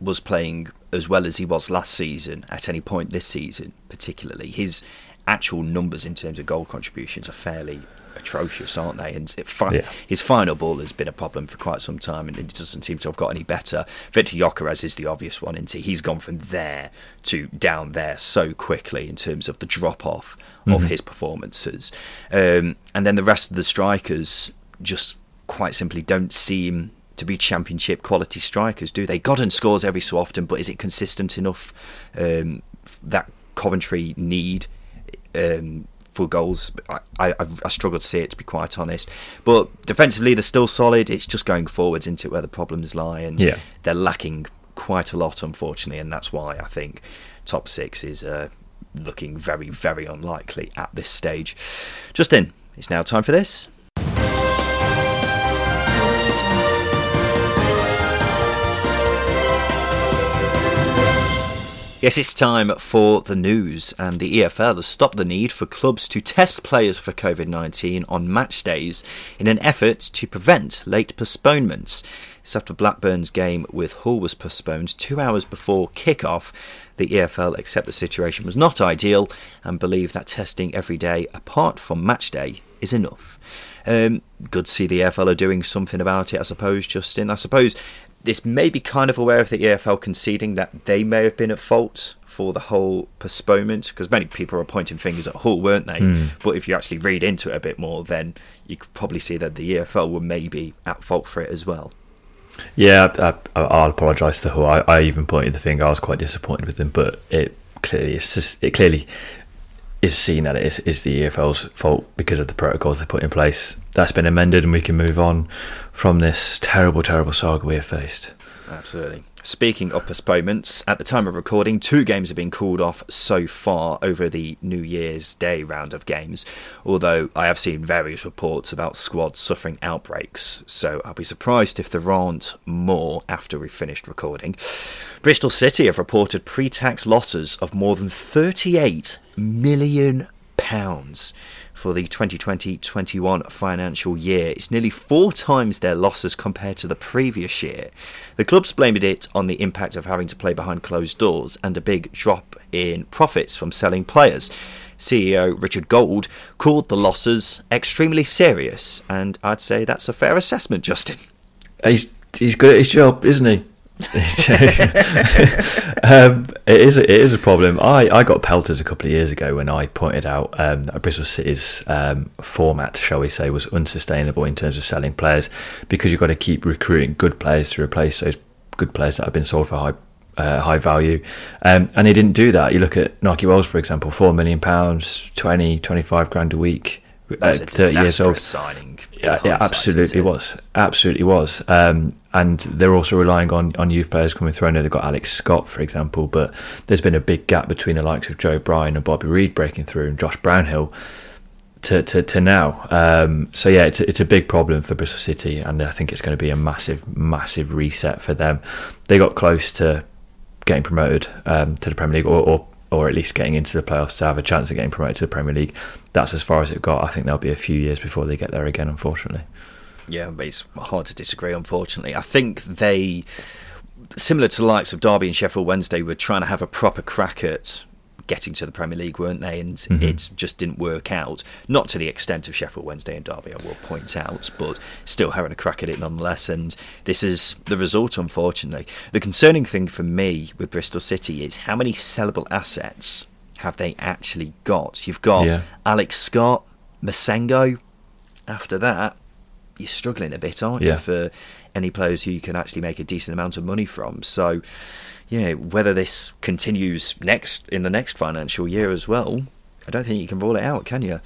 A: was playing as well as he was last season at any point this season, particularly his actual numbers in terms of goal contributions are fairly atrocious, aren't they? And fi- yeah. his final ball has been a problem for quite some time, and it doesn't seem to have got any better. Victor Gyökeres is the obvious one, isn't he? He's gone from there to down there so quickly in terms of the drop off mm-hmm. of his performances, um, and then the rest of the strikers just quite simply don't seem to be championship quality strikers, do they? Godden scores every so often, but is it consistent enough um, that Coventry need? Um, for goals. I, I, I, struggle to see it to be quite honest. But defensively, they're still solid. It's just going forwards into where the problems lie, and yeah. they're lacking quite a lot, unfortunately. And that's why I think top six is uh, looking very, very unlikely at this stage. Justin, it's now time for this. Yes, it's time for the news, and the EFL has stopped the need for clubs to test players for COVID 19 on match days in an effort to prevent late postponements. It's after Blackburn's game with Hull was postponed two hours before kick-off. The EFL accept the situation was not ideal and believe that testing every day apart from match day is enough. Um, good to see the EFL are doing something about it, I suppose, Justin. I suppose this may be kind of aware of the EFL conceding that they may have been at fault for the whole postponement because many people are pointing fingers at Hull, weren't they? Mm. But if you actually read into it a bit more, then you could probably see that the EFL were maybe at fault for it as well.
B: Yeah, I, will apologise to Hull. I, I, even pointed the finger. I was quite disappointed with them, but it clearly it's just, it clearly is seen that it is, is the EFL's fault because of the protocols they put in place. That's been amended, and we can move on from this terrible, terrible saga we have faced.
A: Absolutely. Speaking of postponements, at the time of recording, two games have been called off so far over the New Year's Day round of games, although I have seen various reports about squads suffering outbreaks, so I'll be surprised if there aren't more after we've finished recording. Bristol City have reported pre tax losses of more than £38 million for the 2020-21 financial year. It's nearly four times their losses compared to the previous year. The clubs blamed it on the impact of having to play behind closed doors and a big drop in profits from selling players. CEO Richard Gould called the losses extremely serious, and I'd say that's a fair assessment, Justin.
B: He's he's good at his job, isn't he? um, it is a, it is a problem. I, I got pelters a couple of years ago when I pointed out um, that Bristol City's um, format, shall we say, was unsustainable in terms of selling players because you've got to keep recruiting good players to replace those good players that have been sold for high uh, high value. Um, and he didn't do that. You look at Nahki Wells, for example, £4 million, 20, 25 grand a week.
A: That's uh, 30 years old. signing.
B: Yeah, yeah, absolutely was. Absolutely was. Um, and they're also relying on, on youth players coming through. I know they've got Alex Scott, for example, but there's been a big gap between the likes of Joe Bryan and Bobby Reid breaking through and Josh Brownhill to, to, to now. Um, so, yeah, it's, it's a big problem for Bristol City, and I think it's going to be a massive, massive reset for them. They got close to getting promoted um, to the Premier League or, or or at least getting into the playoffs to have a chance of getting promoted to the Premier League. That's as far as it got. I think there'll be a few years before they get there again, unfortunately.
A: Yeah, it's hard to disagree, unfortunately. I think they, similar to the likes of Derby and Sheffield Wednesday, were trying to have a proper crack at getting to the Premier League, weren't they? And mm-hmm. it just didn't work out. Not to the extent of Sheffield Wednesday and Derby, I will point out, but still having a crack at it nonetheless. And this is the result, unfortunately. The concerning thing for me with Bristol City is how many sellable assets have they actually got? You've got yeah. Alex Scott, Massengo. After that, you're struggling a bit, aren't yeah. you, for any players who you can actually make a decent amount of money from? So, yeah, whether this continues next in the next financial year as well, I don't think you can rule it out, can you?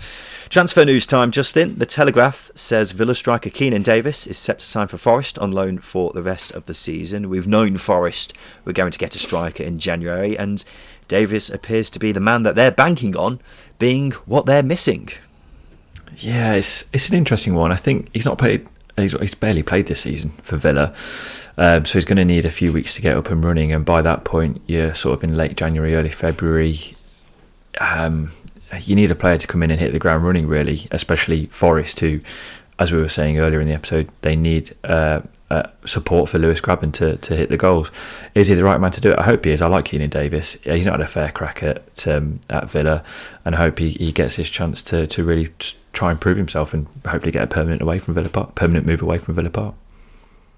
A: Transfer news time, Justin. The Telegraph says Villa striker Keinan Davis is set to sign for Forest on loan for the rest of the season. We've known Forest were going to get a striker in January, and Davis appears to be the man that they're banking on being what they're missing.
B: Yeah, it's it's an interesting one. I think he's not played. He's, he's barely played this season for Villa, um, so he's going to need a few weeks to get up and running. And by that point, you're sort of in late January, early February. Um, you need a player to come in and hit the ground running, really, especially Forest, who, as we were saying earlier in the episode, they need uh, uh, support for Lewis Grabban to, to hit the goals. Is he the right man to do it? I hope he is. I like Keinan Davis. He's not had a fair crack at um, at Villa, and I hope he, he gets his chance to, to really try and prove himself and hopefully get a permanent away from Villa Park, permanent move away from Villa Park.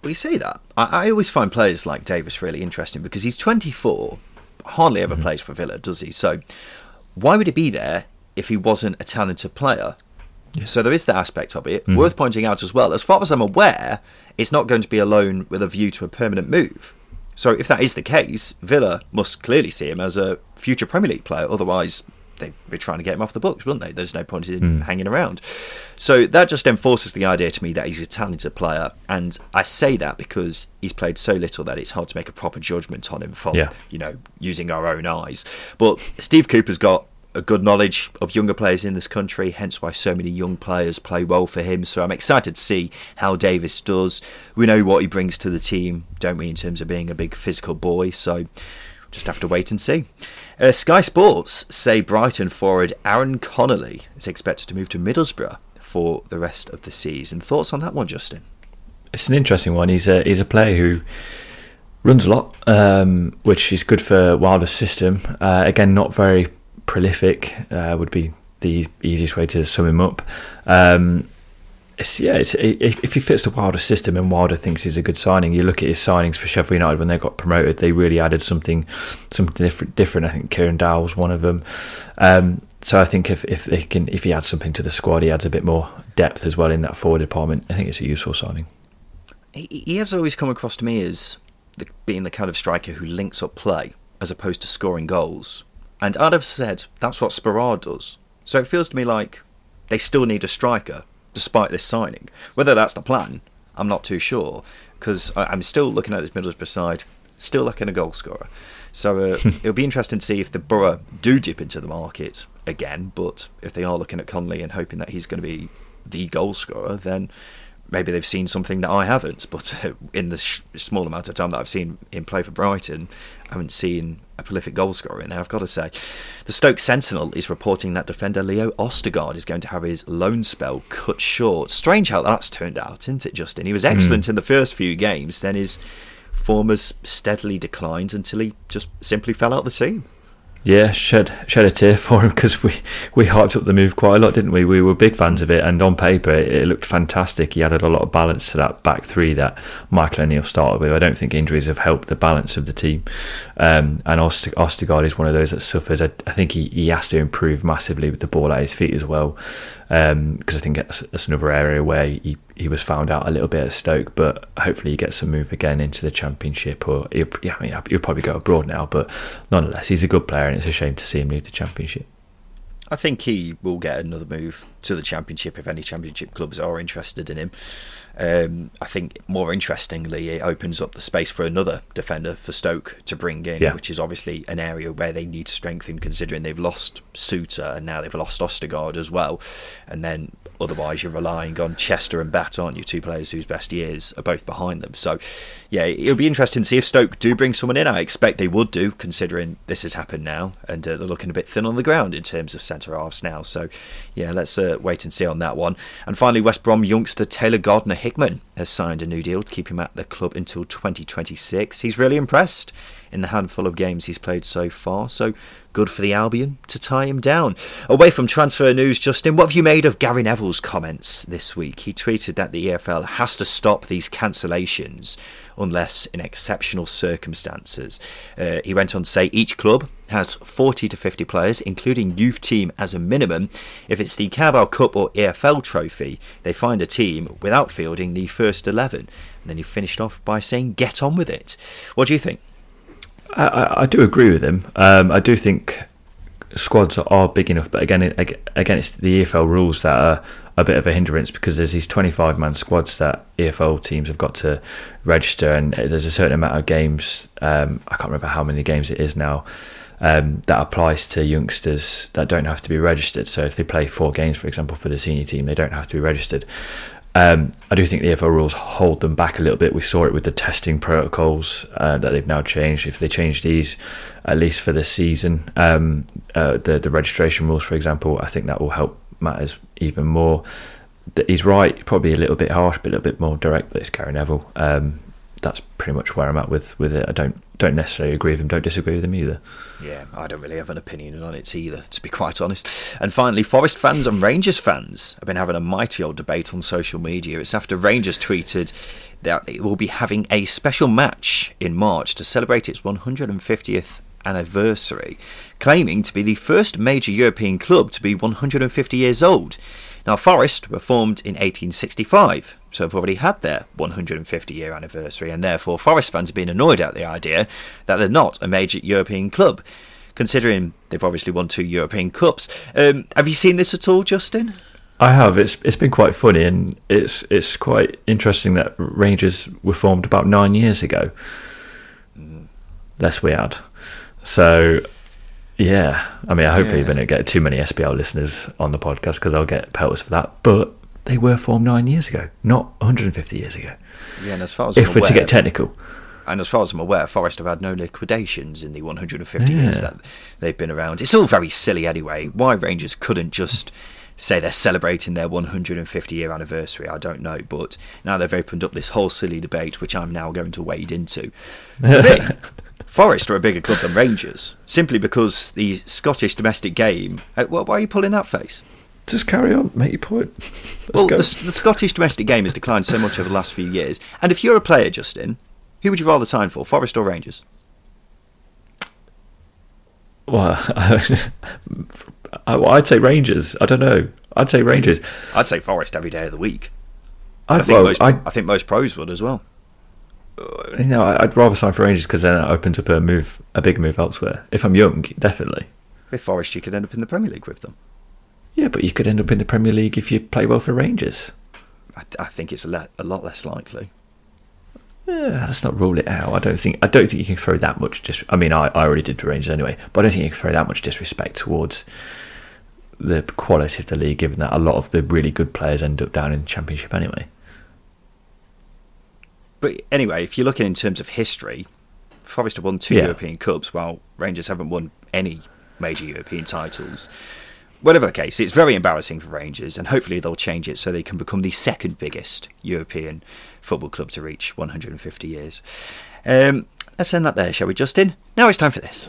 A: We you say that. I, I always find players like Davis really interesting because he's 24, hardly ever mm-hmm. plays for Villa, does he? So why would he be there if he wasn't a talented player? So there is that aspect of it. Mm-hmm. Worth pointing out as well, as far as I'm aware, it's not going to be a loan with a view to a permanent move. So if that is the case, Villa must clearly see him as a future Premier League player. Otherwise, they'd be trying to get him off the books, wouldn't they? There's no point in mm. hanging around. So that just enforces the idea to me that he's a talented player, and I say that because he's played so little that it's hard to make a proper judgment on him from yeah. you know using our own eyes. But Steve Cooper's got a good knowledge of younger players in this country, hence why so many young players play well for him. So I'm excited to see how Davis does. We know what he brings to the team, don't we, in terms of being a big physical boy. So just have to wait and see. Uh, Sky Sports say Brighton forward Aaron Connolly is expected to move to Middlesbrough for the rest of the season. Thoughts on that one, Justin?
B: It's an interesting one. He's a he's a player who runs a lot, um, which is good for Wilder's system. Uh, again, not very prolific uh, would be the easiest way to sum him up. Um, it's, yeah, it's, if, if he fits the Wilder system and Wilder thinks he's a good signing, you look at his signings for Sheffield United when they got promoted, they really added something something different. different. I think Kieran Dowell was one of them. Um, so I think if if they can if he adds something to the squad, he adds a bit more depth as well in that forward department. I think it's a useful signing.
A: He, he has always come across to me as the, being the kind of striker who links up play as opposed to scoring goals. And I'd have said that's what Sporar does. So it feels to me like they still need a striker despite this signing. Whether that's the plan, I'm not too sure because I'm still looking at this Middlesbrough side, still looking a goal scorer. So uh, it'll be interesting to see if the Boro do dip into the market again. But if they are looking at Connolly and hoping that he's going to be the goal scorer, then maybe they've seen something that I haven't. But uh, in the sh- small amount of time that I've seen him play for Brighton, I haven't seen a prolific goalscorer in there, I've got to say. The Stoke Sentinel is reporting that defender Leo Ostigard is going to have his loan spell cut short. Strange how that's turned out, isn't it, Justin? He was hmm. excellent mm. in the first few games, then his form has steadily declined until he just simply fell out the team.
B: Yeah, shed shed a tear for him because we, we hyped up the move quite a lot, didn't we? We were big fans of it, and on paper it, it looked fantastic. He added a lot of balance to that back three that Michael O'Neill started with. I don't think injuries have helped the balance of the team. Um, and Ost- Ostigard is one of those that suffers. I, I, think he, he has to improve massively with the ball at his feet as well because um, I think that's, that's, another area where he, he was found out a little bit at Stoke, but hopefully he gets a move again into the Championship, or yeah, I mean he'll probably go abroad now, but nonetheless he's a good player, and it's a shame to see him leave the Championship.
A: I think he will get another move to the Championship if any Championship clubs are interested in him. Um, I think more interestingly, it opens up the space for another defender for Stoke to bring in, yeah. which is obviously an area where they need to strengthen, considering they've lost Souttar and now they've lost Ostigard as well. And then Otherwise, you're relying on Chester and Batth, aren't you? Two players whose best years are both behind them. So, yeah, it'll be interesting to see if Stoke do bring someone in. I expect they would do, considering this has happened now, and uh, they're looking a bit thin on the ground in terms of centre halves now. So, yeah, let's uh, wait and see on that one. And finally, West Brom youngster Taylor Gardner Hickman has signed a new deal to keep him at the club until 2026. He's really impressed in the handful of games he's played so far. So good for the Albion to tie him down. Away from transfer news, Justin, what have you made of Gary Neville's comments this week? He tweeted that the EFL has to stop these cancellations unless in exceptional circumstances. Uh, he went on to say each club has 40 to 50 players, including youth team as a minimum. If it's the Carabao Cup or EFL trophy, they find a team without fielding the first 11. And then he finished off by saying, get on with it. What do you think?
B: I, I do agree with him. Um, I do think squads are big enough, but again, again, it's the EFL rules that are a bit of a hindrance because there's these 25 man squads that EFL teams have got to register, and there's a certain amount of games. Um, I can't remember how many games it is now. Um, that applies to youngsters that don't have to be registered. So if they play four games, for example, for the senior team, they don't have to be registered. Um, I do think the EFL rules hold them back a little bit. We saw it with the testing protocols uh, that they've now changed. If they change these, at least for this season, um, uh, the the registration rules, for example, I think that will help matters even more. He's right, probably a little bit harsh, but a little bit more direct. But it's Gary Neville. Um, that's pretty much where I'm at with with it. I don't don't necessarily agree with him. Don't disagree with him either.
A: Yeah, I don't really have an opinion on it either, to be quite honest. And finally, Forest fans and Rangers fans have been having a mighty old debate on social media. It's after Rangers tweeted that it will be having a special match in March to celebrate its 150th anniversary, claiming to be the first major European club to be 150 years old. Now, Forest were formed in 1865, so have already had their 150 year anniversary, and therefore Forest fans have been annoyed at the idea that they're not a major European club, considering they've obviously won two European Cups. Um, have you seen this at all, Justin?
B: I have. It's it's been quite funny, and it's it's quite interesting that Rangers were formed about nine years ago. Mm. Less we had. So yeah, I mean, hopefully, yeah. we don't get too many SPL listeners on the podcast because I'll get pelts for that. But they were formed nine years ago, not 150 years ago.
A: Yeah, and as far as
B: if I'm we're aware, to get technical,
A: and as far as I'm aware, Forest have had no liquidations in the 150 yeah. years that they've been around. It's all very silly anyway. Why Rangers couldn't just say they're celebrating their 150 year anniversary, I don't know. But now they've opened up this whole silly debate, which I'm now going to wade into. Forest are a bigger club than Rangers, simply because the Scottish domestic game. Uh, why are you pulling that face?
B: Just carry on, make your point.
A: Let's well, the, the, Scottish domestic game has declined so much over the last few years. And if you're a player, Justin, who would you rather sign for, Forest or Rangers?
B: Well, I'd say Rangers. I don't know. I'd say Rangers.
A: I'd say Forest every day of the week. I think, well, most, I, I think most pros would as well
B: you know, I'd rather sign for Rangers because then it opens up a move, a big move elsewhere. If I'm young, definitely.
A: With Forest, you could end up in the Premier League with them.
B: Yeah, but you could end up in the Premier League if you play well for Rangers.
A: I, I think it's a, le- a lot less likely.
B: Yeah, let's not rule it out. I don't think I don't think you can throw that much. Dis- I mean, I, I already did for Rangers anyway, but I don't think you can throw that much disrespect towards the quality of the league, given that a lot of the really good players end up down in the Championship anyway.
A: But anyway, if you're looking in terms of history, Forest have won two yeah. European Cups while Rangers haven't won any major European titles. Whatever the case, it's very embarrassing for Rangers, and hopefully they'll change it so they can become the second biggest European football club to reach 150 years. Um, let's end that there, shall we, Justin? Now it's time for this.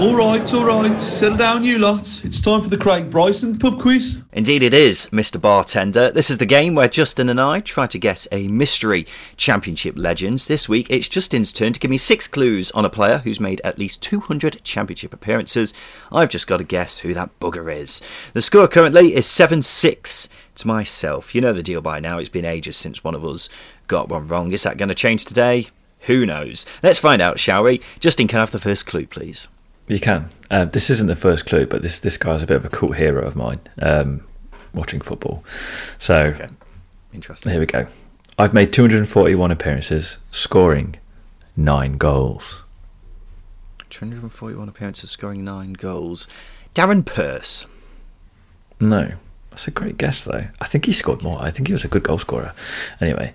C: All right, all right. Settle down, you lot. It's time for the Craig Bryson pub quiz.
A: Indeed, it is, Mr. Bartender. This is the game where Justin and I try to guess a mystery championship legends. This week, it's Justin's turn to give me six clues on a player who's made at least 200 championship appearances. I've just got to guess who that bugger is. The score currently is 7 6 to myself. You know the deal by now. It's been ages since one of us got one wrong. Is that going to change today? Who knows? Let's find out, shall we? Justin, can I have the first clue, please?
B: You can. Uh, this isn't the first clue, but this this guy's a bit of a cool hero of mine. Um, watching football, so okay.
A: interesting.
B: Here we go. I've made 241 appearances, scoring nine goals.
A: 241 appearances, scoring nine goals. Darren Purse.
B: No, that's a great guess though. I think he scored more. I think he was a good goal scorer. Anyway,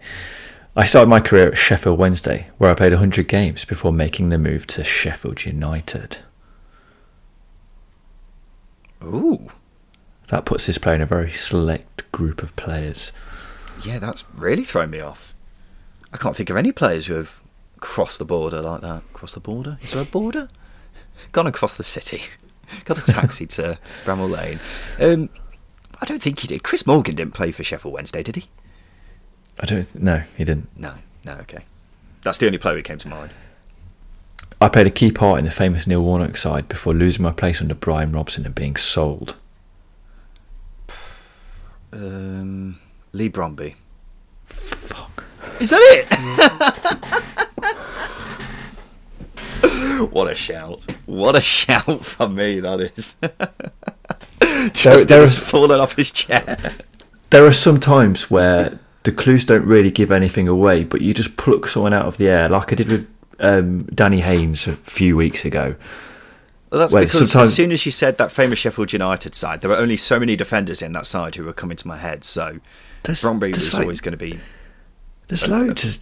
B: I started my career at Sheffield Wednesday, where I played 100 games before making the move to Sheffield United.
A: Ooh.
B: That puts this player in a very select group of players.
A: Yeah, that's really thrown me off. I can't think of any players who have crossed the border like that. Cross the border? Is there a border? Gone across the city. Got a taxi to Bramall Lane. Um, I don't think he did. Chris Morgan didn't play for Sheffield Wednesday, did he?
B: I don't. Th- no, he didn't.
A: No, no. Okay, that's the only player that came to mind.
B: I played a key part in the famous Neil Warnock side before losing my place under Brian Robson and being sold.
A: Um, Leigh Bromby.
B: Fuck.
A: Is that it? what a shout! What a shout from me that is. Just there, there fallen off his chair.
B: There are some times where the clues don't really give anything away, but you just pluck someone out of the air, like I did with um, Danny Haynes a few weeks ago.
A: Well, that's because sometimes... as soon as you said that famous Sheffield United side, there were only so many defenders in that side who were coming to my head. So there's, Bromby was like, always going to be.
B: There's a, loads. There's,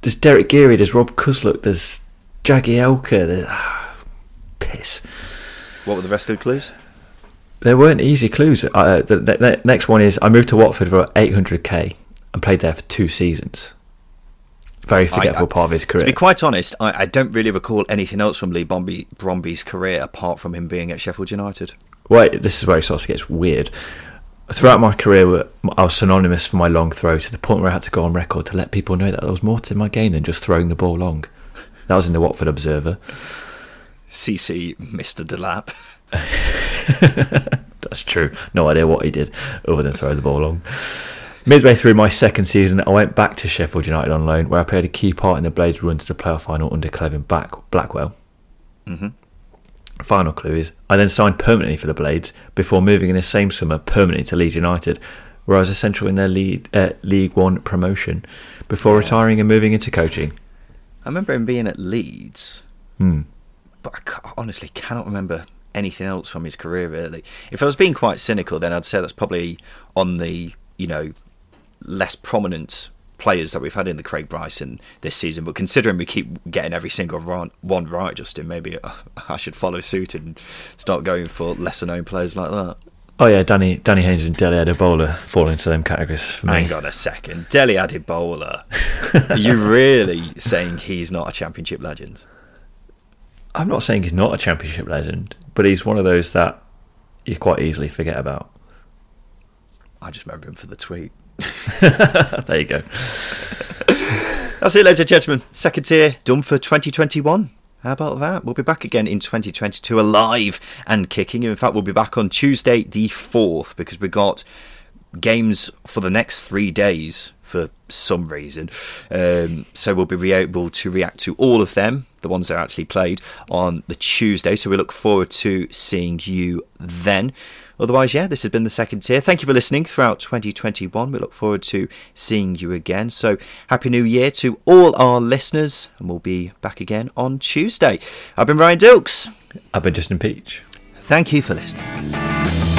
B: there's Derek Geary. There's Rob Kozluk. There's Jagielka. There's ah, piss.
A: What were the rest of the clues?
B: There weren't easy clues. Uh, the, the, the, next one is I moved to Watford for 800k and played there for two seasons. Very forgetful I, I, part of his career.
A: To be quite honest, I, I don't really recall anything else from Leigh Bromby, Bromby's career apart from him being at Sheffield United.
B: Well, this is where it starts to get weird. Throughout my career, I was synonymous for my long throw to the point where I had to go on record to let people know that there was more to my game than just throwing the ball long. That was in the Watford Observer.
A: CC Mr. Delap.
B: That's true. No idea what he did other than throw the ball long. Midway through my second season, I went back to Sheffield United on loan, where I played a key part in the Blades' run to the playoff final under Clevin Black- Blackwell.
A: Mm-hmm.
B: Final clue is I then signed permanently for the Blades before moving in the same summer permanently to Leeds United, where I was essential in their lead, uh, League One promotion before yeah. retiring and moving into coaching.
A: I remember him being at Leeds,
B: hmm.
A: but I honestly cannot remember anything else from his career really. If I was being quite cynical, then I'd say that's probably on the you know less prominent players that we've had in the Craig Bryson this season. But considering we keep getting every single one right, Justin, maybe uh, I should follow suit and start going for lesser known players like that.
B: Oh yeah, Danny Danny Haynes and Dele Adebola fall into them categories for me.
A: Hang on a second, Dele Adebola. Are you really saying he's not a championship legend?
B: I'm not saying he's not a championship legend, but he's one of those that you quite easily forget about.
A: I just remember him for the tweet.
B: there you go.
A: That's it, ladies and gentlemen. Second tier done for 2021. How about that? We'll be back again in 2022 alive and kicking. In fact, we'll be back on Tuesday the 4th because we've got games for the next three days for some reason. Um, so we'll be able to react to all of them, the ones that are actually played, on the Tuesday. So we look forward to seeing you then. Otherwise, yeah, this has been the second tier. Thank you for listening throughout 2021. We look forward to seeing you again. So, Happy New Year to all our listeners, and we'll be back again on Tuesday. I've been Ryan Dilks.
B: I've been Justin Peach.
A: Thank you for listening.